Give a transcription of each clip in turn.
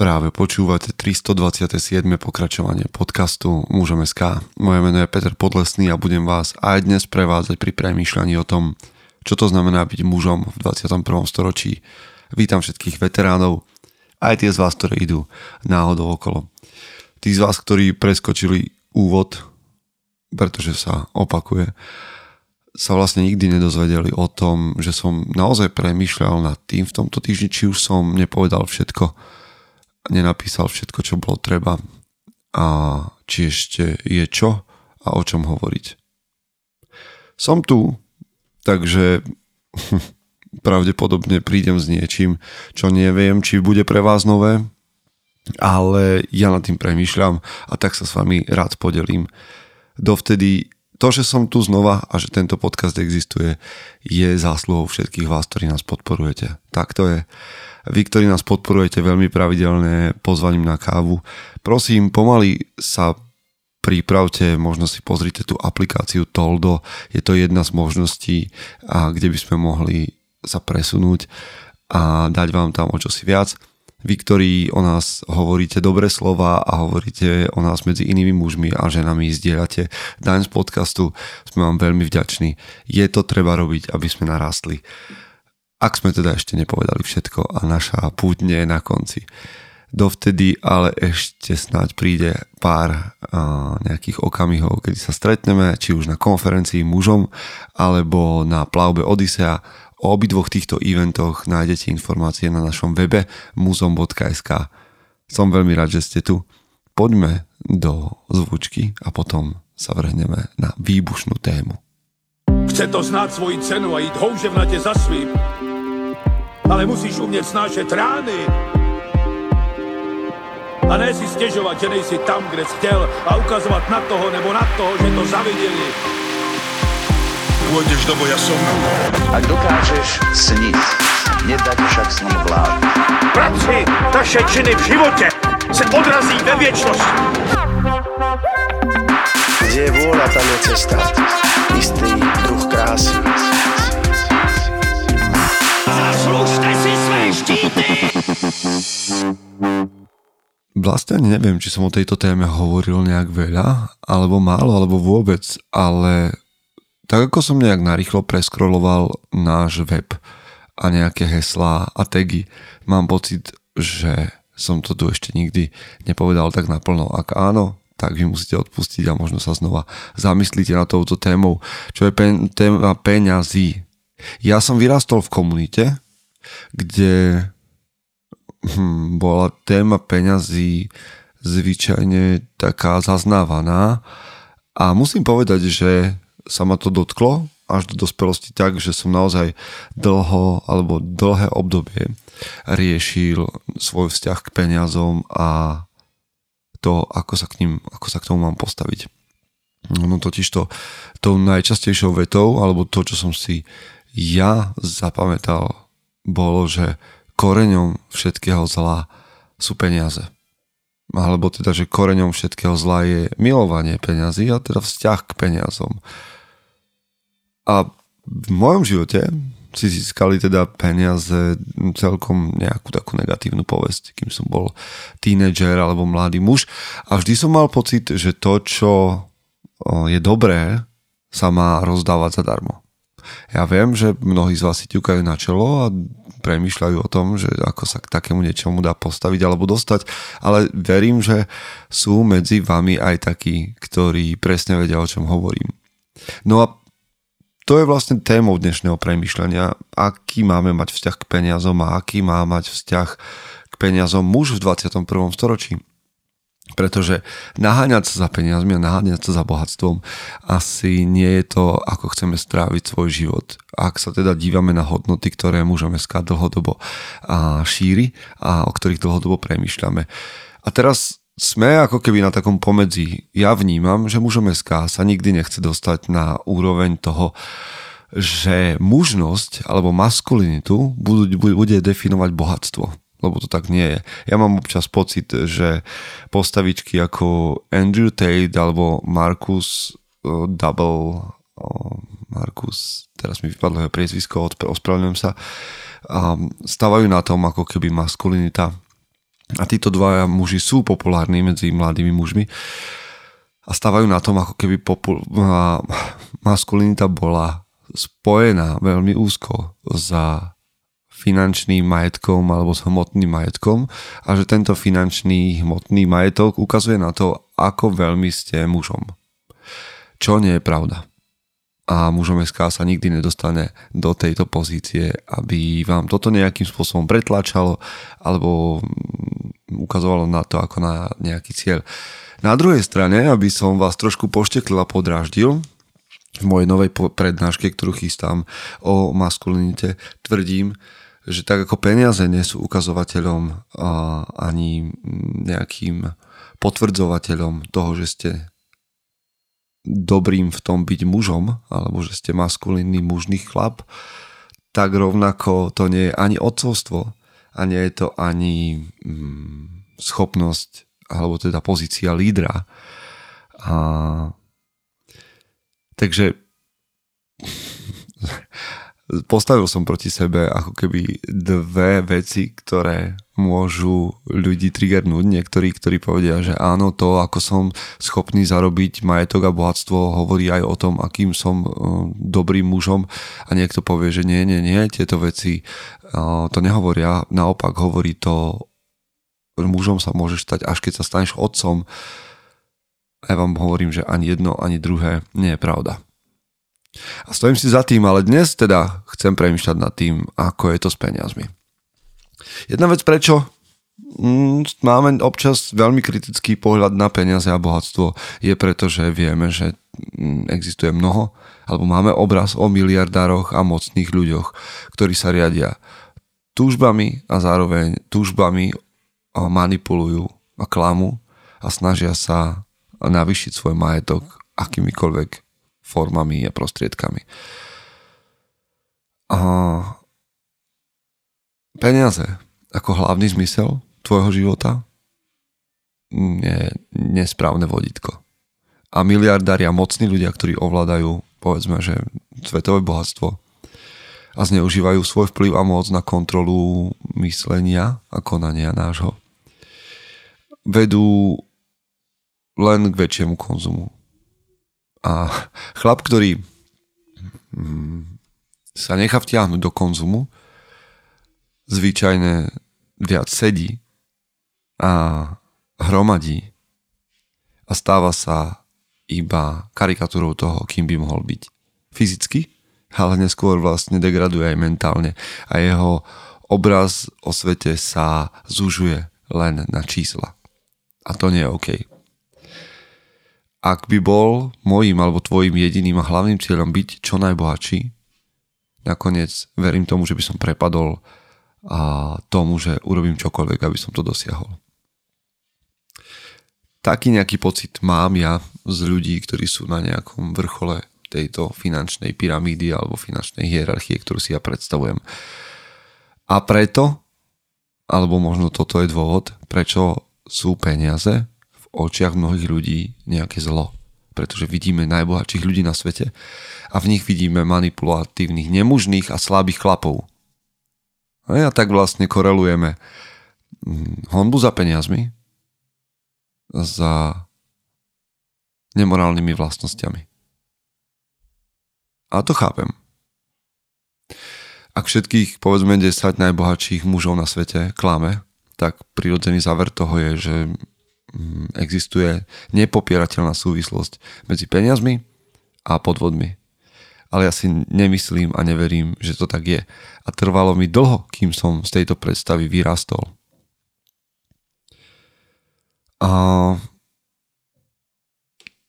Práve počúvate 327. pokračovanie podcastu Mužom SK. Moje meno je Peter Podlesný a budem vás aj dnes prevádzať pri premýšľaní o tom, čo to znamená byť mužom v 21. storočí. Vítam všetkých veteránov, aj tie z vás, ktoré idú náhodou okolo. Tí z vás, ktorí preskočili úvod, pretože sa opakuje, sa vlastne nikdy nedozvedeli o tom, že som naozaj premýšľal nad tým v tomto týždni, či už som nepovedal všetko, nenapísal všetko, čo bolo treba a či ešte je čo a o čom hovoriť. Som tu, takže pravdepodobne prídem s niečím, čo neviem, či bude pre vás nové, ale ja nad tým premýšľam a tak sa s vami rád podelím. Dovtedy to, že som tu znova a že tento podcast existuje, je zásluhou všetkých vás, ktorí nás podporujete. Tak to je. Vy, ktorí nás podporujete veľmi pravidelne pozvaním na kávu, prosím, pomaly sa pripravte, možno si pozrite tú aplikáciu Toldo, je to jedna z možností, kde by sme mohli sa presunúť a dať vám tam o čosi viac. Vy, ktorí o nás hovoríte dobré slova a hovoríte o nás medzi inými mužmi a ženami, zdieľate daň z podcastu, sme vám veľmi vďační. Je to treba robiť, aby sme narastli. Ak sme teda ešte nepovedali všetko a naša púť nie je na konci. Dovtedy ale ešte snáď príde pár uh, nejakých okamihov, kedy sa stretneme, či už na konferencii mužom, alebo na plavbe Odisea. O obidvoch týchto eventoch nájdete informácie na našom webe muzom.sk. Som veľmi rád, že ste tu. Poďme do zvučky a potom sa vrhneme na výbušnú tému. Chce to znát svoji cenu a jít houževnatě za svým ale musíš umět snášet rány. A ne si stěžovat, že nejsi tam, kde jsi chtěl a ukazovat na toho nebo na toho, že to zaviděli. Pôjdeš do boja som. Ak dokážeš sniť, nedať však sním vlád. Práci taše činy v životě se odrazí ve věčnosti. Kde je vôľa, tam je cesta. Istý druh krásy. Zaslužte si své štíty! Vlastne ani neviem, či som o tejto téme hovoril nejak veľa, alebo málo, alebo vôbec, ale tak ako som nejak narýchlo preskroloval náš web a nejaké heslá a tagy, mám pocit, že som to tu ešte nikdy nepovedal tak naplno. Ak áno, tak vy musíte odpustiť a možno sa znova zamyslíte na touto témou, čo je pen, téma peňazí. Ja som vyrastol v komunite, kde hm, bola téma peňazí zvyčajne taká zaznávaná a musím povedať, že sa ma to dotklo až do dospelosti tak, že som naozaj dlho alebo dlhé obdobie riešil svoj vzťah k peniazom a to, ako sa k ním, ako sa k tomu mám postaviť. No totiž to, tou najčastejšou vetou, alebo to, čo som si ja zapamätal, bolo, že koreňom všetkého zla sú peniaze. Alebo teda, že koreňom všetkého zla je milovanie peňazí a teda vzťah k peniazom. A v mojom živote si získali teda peniaze celkom nejakú takú negatívnu povesť, kým som bol tínedžer alebo mladý muž. A vždy som mal pocit, že to, čo je dobré, sa má rozdávať zadarmo. Ja viem, že mnohí z vás si ťukajú na čelo a premýšľajú o tom, že ako sa k takému niečomu dá postaviť alebo dostať, ale verím, že sú medzi vami aj takí, ktorí presne vedia, o čom hovorím. No a to je vlastne témou dnešného premýšľania, aký máme mať vzťah k peniazom a aký má mať vzťah k peniazom muž v 21. storočí pretože naháňať sa za peniazmi a naháňať sa za bohatstvom asi nie je to, ako chceme stráviť svoj život. Ak sa teda dívame na hodnoty, ktoré môžeme SK dlhodobo šíri a o ktorých dlhodobo premýšľame. A teraz sme ako keby na takom pomedzi. Ja vnímam, že mužom SK sa nikdy nechce dostať na úroveň toho, že mužnosť alebo maskulinitu bude definovať bohatstvo lebo to tak nie je. Ja mám občas pocit, že postavičky ako Andrew Tate alebo Marcus uh, Double uh, Marcus, teraz mi vypadlo jeho priezvisko, ospravedlňujem sa, um, stávajú na tom, ako keby maskulinita A títo dvaja muži sú populárni medzi mladými mužmi a stávajú na tom, ako keby popul- maskulinita bola spojená veľmi úzko za finančným majetkom alebo s hmotným majetkom a že tento finančný hmotný majetok ukazuje na to, ako veľmi ste mužom. Čo nie je pravda. A mužom SK sa nikdy nedostane do tejto pozície, aby vám toto nejakým spôsobom pretlačalo alebo ukazovalo na to ako na nejaký cieľ. Na druhej strane, aby som vás trošku pošteklil a podráždil, v mojej novej prednáške, ktorú chystám o maskulinite, tvrdím, že tak ako peniaze nie sú ukazovateľom ani nejakým potvrdzovateľom toho, že ste dobrým v tom byť mužom, alebo že ste maskulínny mužný chlap, tak rovnako to nie je ani odcovstvo a nie je to ani mm, schopnosť, alebo teda pozícia lídra. A... Takže postavil som proti sebe ako keby dve veci, ktoré môžu ľudí triggernúť. Niektorí, ktorí povedia, že áno, to, ako som schopný zarobiť majetok a bohatstvo, hovorí aj o tom, akým som uh, dobrým mužom a niekto povie, že nie, nie, nie, tieto veci uh, to nehovoria, naopak hovorí to, mužom sa môžeš stať, až keď sa staneš otcom. Ja vám hovorím, že ani jedno, ani druhé nie je pravda. A stojím si za tým, ale dnes teda chcem premýšľať nad tým, ako je to s peniazmi. Jedna vec, prečo mm, máme občas veľmi kritický pohľad na peniaze a bohatstvo, je preto, že vieme, že mm, existuje mnoho, alebo máme obraz o miliardároch a mocných ľuďoch, ktorí sa riadia túžbami a zároveň túžbami manipulujú a klamu a snažia sa navyšiť svoj majetok akýmikoľvek formami a prostriedkami. A peniaze ako hlavný zmysel tvojho života je nesprávne vodítko. A miliardári a mocní ľudia, ktorí ovládajú, povedzme, že svetové bohatstvo a zneužívajú svoj vplyv a moc na kontrolu myslenia a konania nášho, vedú len k väčšiemu konzumu. A chlap, ktorý mm, sa nechá vtiahnuť do konzumu, zvyčajne viac sedí a hromadí a stáva sa iba karikatúrou toho, kým by mohol byť. Fyzicky, ale neskôr vlastne degraduje aj mentálne a jeho obraz o svete sa zužuje len na čísla. A to nie je OK ak by bol môjim alebo tvojim jediným a hlavným cieľom byť čo najbohatší, nakoniec verím tomu, že by som prepadol a tomu, že urobím čokoľvek, aby som to dosiahol. Taký nejaký pocit mám ja z ľudí, ktorí sú na nejakom vrchole tejto finančnej pyramídy alebo finančnej hierarchie, ktorú si ja predstavujem. A preto, alebo možno toto je dôvod, prečo sú peniaze očiach mnohých ľudí nejaké zlo. Pretože vidíme najbohatších ľudí na svete a v nich vidíme manipulatívnych, nemužných a slabých chlapov. A ja tak vlastne korelujeme hm, honbu za peniazmi za nemorálnymi vlastnosťami. A to chápem. Ak všetkých, povedzme, 10 najbohatších mužov na svete klame, tak prirodzený záver toho je, že Mm, existuje nepopierateľná súvislosť medzi peniazmi a podvodmi. Ale ja si nemyslím a neverím, že to tak je. A trvalo mi dlho, kým som z tejto predstavy vyrastol. A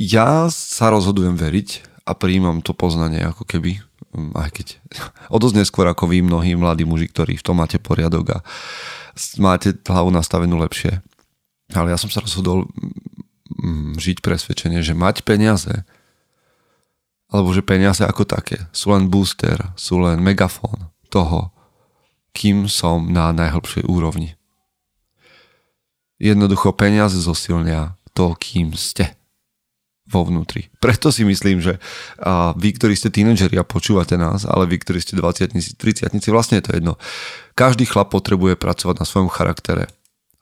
ja sa rozhodujem veriť a prijímam to poznanie ako keby, mm, aj keď o dosť neskôr ako vy mnohí mladí muži, ktorí v tom máte poriadok a máte hlavu nastavenú lepšie ale ja som sa rozhodol mm, žiť presvedčenie, že mať peniaze alebo že peniaze ako také sú len booster, sú len megafón toho, kým som na najhlbšej úrovni. Jednoducho peniaze zosilnia to, kým ste vo vnútri. Preto si myslím, že vy, ktorí ste tínedžeri a počúvate nás, ale vy, ktorí ste 20 30 vlastne je to jedno. Každý chlap potrebuje pracovať na svojom charaktere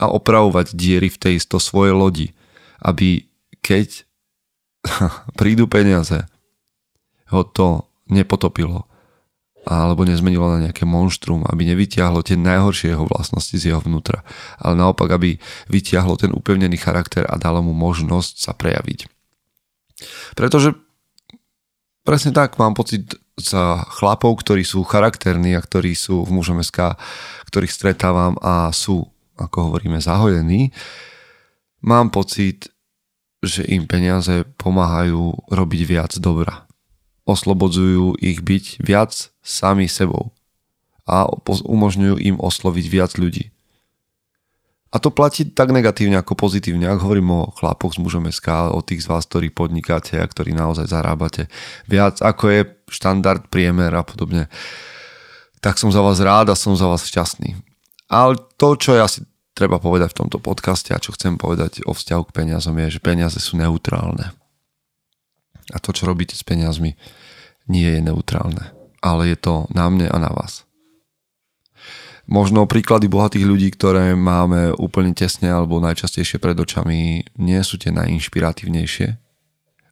a opravovať diery v tej isto svojej lodi, aby keď prídu peniaze, ho to nepotopilo alebo nezmenilo na nejaké monštrum, aby nevytiahlo tie najhoršie jeho vlastnosti z jeho vnútra, ale naopak, aby vytiahlo ten upevnený charakter a dalo mu možnosť sa prejaviť. Pretože presne tak mám pocit za chlapov, ktorí sú charakterní a ktorí sú v mužom SK, ktorých stretávam a sú, ako hovoríme, zahojení, mám pocit, že im peniaze pomáhajú robiť viac dobra oslobodzujú ich byť viac sami sebou a umožňujú im osloviť viac ľudí. A to platí tak negatívne ako pozitívne. Ak hovorím o chlapoch s mužom SK, o tých z vás, ktorí podnikáte a ktorí naozaj zarábate viac, ako je štandard, priemer a podobne, tak som za vás rád a som za vás šťastný. Ale to, čo ja si treba povedať v tomto podcaste a čo chcem povedať o vzťahu k peniazom je, že peniaze sú neutrálne. A to, čo robíte s peniazmi, nie je neutrálne, ale je to na mne a na vás. Možno príklady bohatých ľudí, ktoré máme úplne tesne alebo najčastejšie pred očami, nie sú tie najinšpiratívnejšie,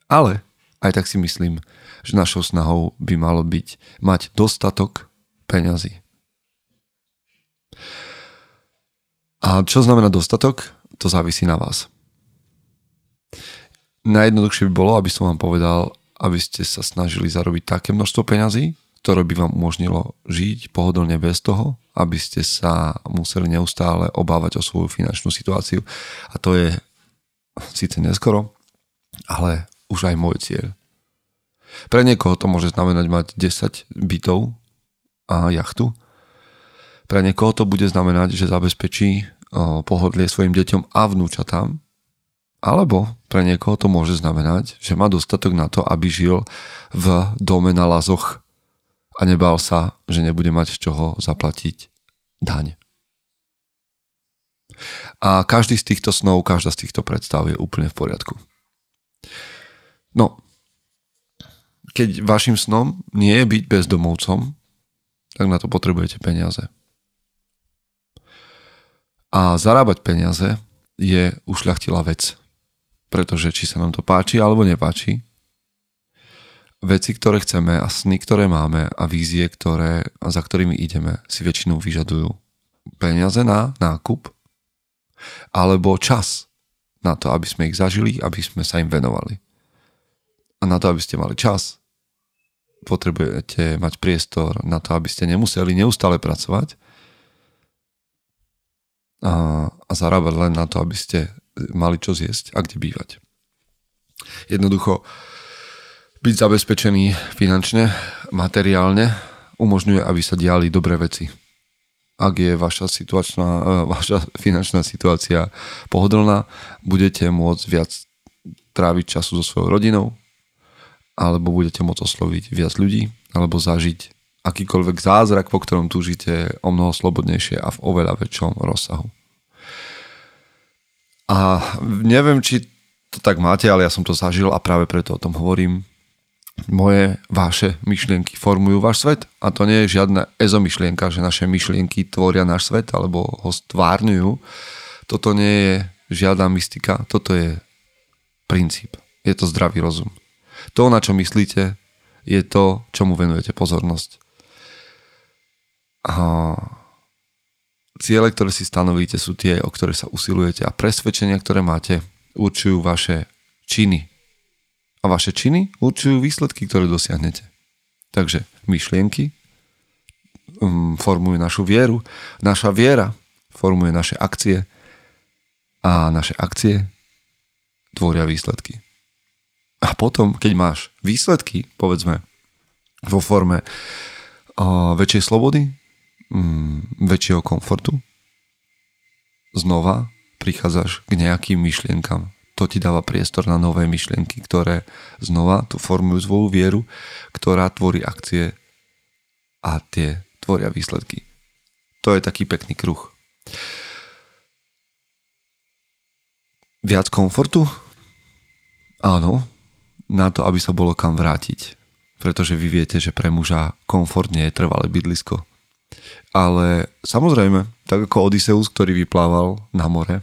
ale aj tak si myslím, že našou snahou by malo byť mať dostatok peňazí. A čo znamená dostatok? To závisí na vás. Najjednoduchšie by bolo, aby som vám povedal, aby ste sa snažili zarobiť také množstvo peňazí, ktoré by vám umožnilo žiť pohodlne bez toho, aby ste sa museli neustále obávať o svoju finančnú situáciu. A to je síce neskoro, ale už aj môj cieľ. Pre niekoho to môže znamenať mať 10 bytov a jachtu. Pre niekoho to bude znamenať, že zabezpečí pohodlie svojim deťom a vnúčatám alebo pre niekoho to môže znamenať, že má dostatok na to, aby žil v dome na lazoch a nebal sa, že nebude mať z čoho zaplatiť daň. A každý z týchto snov, každá z týchto predstav je úplne v poriadku. No, keď vašim snom nie je byť bezdomovcom, tak na to potrebujete peniaze. A zarábať peniaze je ušľachtilá vec. Pretože či sa nám to páči alebo nepáči, veci, ktoré chceme a sny, ktoré máme a vízie, ktoré, za ktorými ideme, si väčšinou vyžadujú peniaze na nákup alebo čas na to, aby sme ich zažili, aby sme sa im venovali. A na to, aby ste mali čas, potrebujete mať priestor na to, aby ste nemuseli neustále pracovať a, a zarábať len na to, aby ste mali čo zjesť a kde bývať. Jednoducho byť zabezpečený finančne, materiálne umožňuje, aby sa diali dobré veci. Ak je vaša, situačná, e, vaša finančná situácia pohodlná, budete môcť viac tráviť času so svojou rodinou, alebo budete môcť osloviť viac ľudí, alebo zažiť akýkoľvek zázrak, po ktorom túžite o mnoho slobodnejšie a v oveľa väčšom rozsahu. A neviem, či to tak máte, ale ja som to zažil a práve preto o tom hovorím. Moje, vaše myšlienky formujú váš svet a to nie je žiadna ezomyšlienka, že naše myšlienky tvoria náš svet alebo ho stvárňujú. Toto nie je žiadna mystika, toto je princíp. Je to zdravý rozum. To, na čo myslíte, je to, čomu venujete pozornosť. A Ciele, ktoré si stanovíte, sú tie, o ktoré sa usilujete a presvedčenia, ktoré máte, určujú vaše činy. A vaše činy určujú výsledky, ktoré dosiahnete. Takže myšlienky um, formujú našu vieru, naša viera formuje naše akcie a naše akcie tvoria výsledky. A potom, keď máš výsledky, povedzme, vo forme uh, väčšej slobody, mm, väčšieho komfortu, znova prichádzaš k nejakým myšlienkam. To ti dáva priestor na nové myšlienky, ktoré znova tu formujú svoju vieru, ktorá tvorí akcie a tie tvoria výsledky. To je taký pekný kruh. Viac komfortu? Áno, na to, aby sa bolo kam vrátiť. Pretože vy viete, že pre muža komfort nie je trvalé bydlisko ale samozrejme, Tak ako Odysseus, ktorý vyplával na more,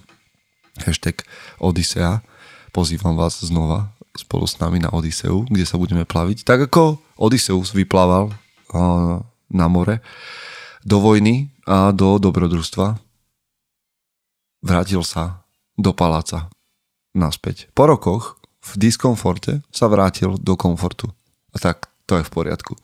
hashtag Odisea, pozývam vás znova spolu s nami na Odiseu, kde sa budeme plaviť. Tak ako Odysseus vyplával na more do vojny a do dobrodružstva, vrátil sa do paláca naspäť. Po rokoch v diskomforte sa vrátil do komfortu. A tak to je v poriadku.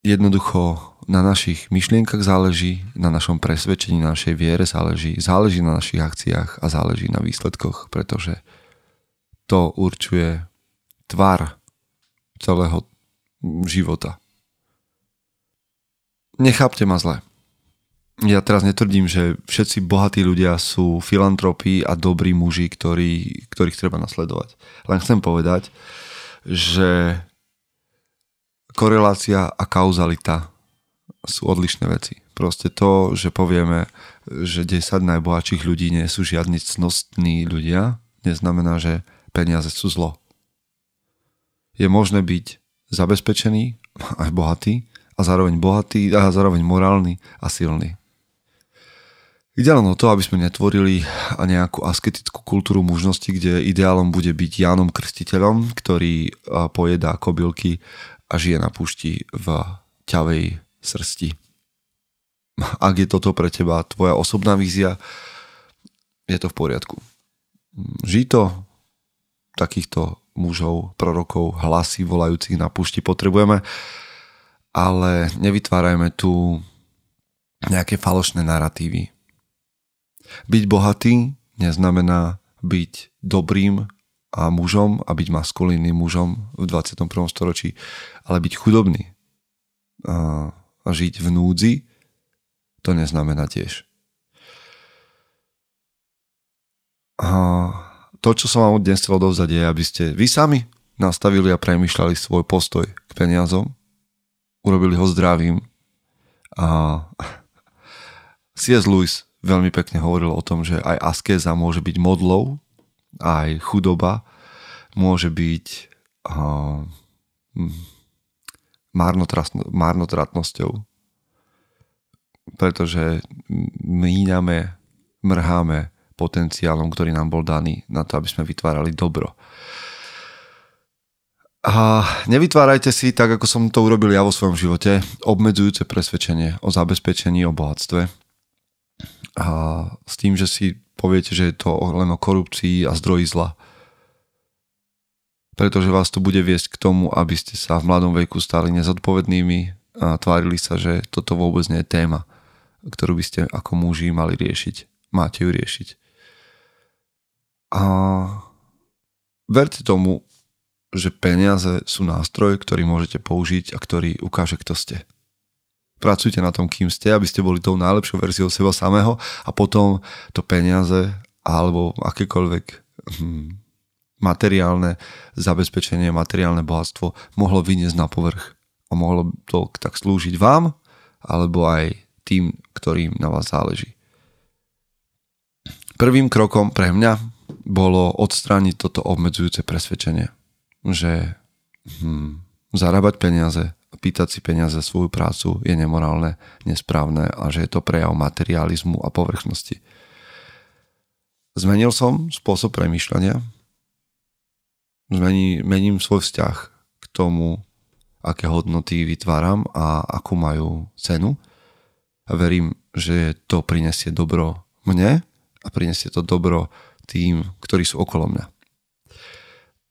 Jednoducho na našich myšlienkach záleží, na našom presvedčení, na našej viere záleží, záleží na našich akciách a záleží na výsledkoch, pretože to určuje tvar celého života. Nechápte ma zle ja teraz netvrdím, že všetci bohatí ľudia sú filantropí a dobrí muži, ktorí, ktorých treba nasledovať. Len chcem povedať, že korelácia a kauzalita sú odlišné veci. Proste to, že povieme, že 10 najbohatších ľudí nie sú žiadni cnostní ľudia, neznamená, že peniaze sú zlo. Je možné byť zabezpečený, aj bohatý, a zároveň bohatý, a zároveň morálny a silný. Ide len o to, aby sme netvorili nejakú asketickú kultúru mužnosti, kde ideálom bude byť Jánom Krstiteľom, ktorý pojedá kobylky a žije na púšti v ťavej srsti. Ak je toto pre teba tvoja osobná vízia, je to v poriadku. Žij to, takýchto mužov, prorokov, hlasy volajúcich na púšti potrebujeme, ale nevytvárajme tu nejaké falošné narratívy byť bohatý neznamená byť dobrým a mužom a byť maskulínnym mužom v 21. storočí, ale byť chudobný a, a žiť v núdzi, to neznamená tiež. A to, čo som vám dnes chcel odovzdať, je, aby ste vy sami nastavili a premyšľali svoj postoj k peniazom, urobili ho zdravým a C.S. Lewis veľmi pekne hovoril o tom, že aj askéza môže byť modlou, aj chudoba môže byť uh, marnotratnosťou. Pretože míňame, mrháme potenciálom, ktorý nám bol daný na to, aby sme vytvárali dobro. A nevytvárajte si, tak ako som to urobil ja vo svojom živote, obmedzujúce presvedčenie o zabezpečení, o bohatstve a s tým, že si poviete, že je to len o korupcii a zdroji zla. Pretože vás to bude viesť k tomu, aby ste sa v mladom veku stali nezodpovednými a tvárili sa, že toto vôbec nie je téma, ktorú by ste ako muži mali riešiť. Máte ju riešiť. A verte tomu, že peniaze sú nástroj, ktorý môžete použiť a ktorý ukáže, kto ste pracujte na tom, kým ste, aby ste boli tou najlepšou verziou seba samého a potom to peniaze alebo akékoľvek hm, materiálne zabezpečenie, materiálne bohatstvo mohlo vyniesť na povrch a mohlo to tak slúžiť vám alebo aj tým, ktorým na vás záleží. Prvým krokom pre mňa bolo odstrániť toto obmedzujúce presvedčenie, že hm, zarábať peniaze pýtať si peniaze za svoju prácu je nemorálne, nesprávne a že je to prejav materializmu a povrchnosti. Zmenil som spôsob premýšľania, Zmení, mením svoj vzťah k tomu, aké hodnoty vytváram a akú majú cenu. A verím, že to prinesie dobro mne a prinesie to dobro tým, ktorí sú okolo mňa.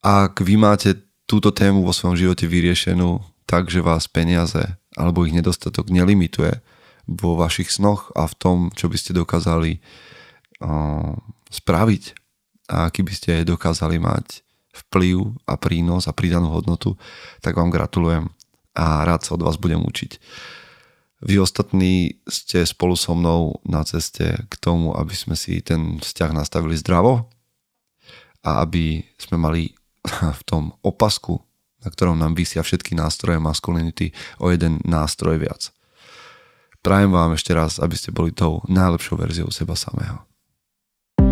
Ak vy máte túto tému vo svojom živote vyriešenú, tak, že vás peniaze alebo ich nedostatok nelimituje vo vašich snoch a v tom, čo by ste dokázali uh, spraviť a aký by ste dokázali mať vplyv a prínos a pridanú hodnotu, tak vám gratulujem a rád sa od vás budem učiť. Vy ostatní ste spolu so mnou na ceste k tomu, aby sme si ten vzťah nastavili zdravo a aby sme mali v tom opasku na ktorom nám vysia všetky nástroje maskulinity o jeden nástroj viac. Prajem vám ešte raz, aby ste boli tou najlepšou verziou seba samého.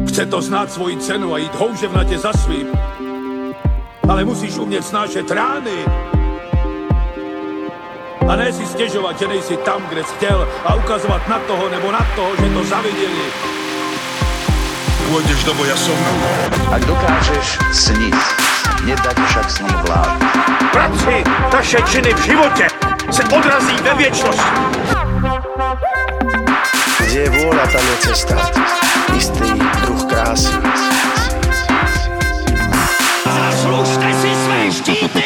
Chce to znát svoji cenu a jít houževnatě za svým. Ale musíš umět snášet rány. A ne si stěžovat, že nejsi tam, kde jsi chtěl a ukazovat na toho nebo na toho, že to zaviděli. Pôjdeš do boja som. Ak dokážeš sniť, nedať však som vlád. Bratři, taše činy v životě se odrazí ve věčnosti. Kde je vôľa, tam je cesta. Istý druh krásy. Zaslužte si své štíty!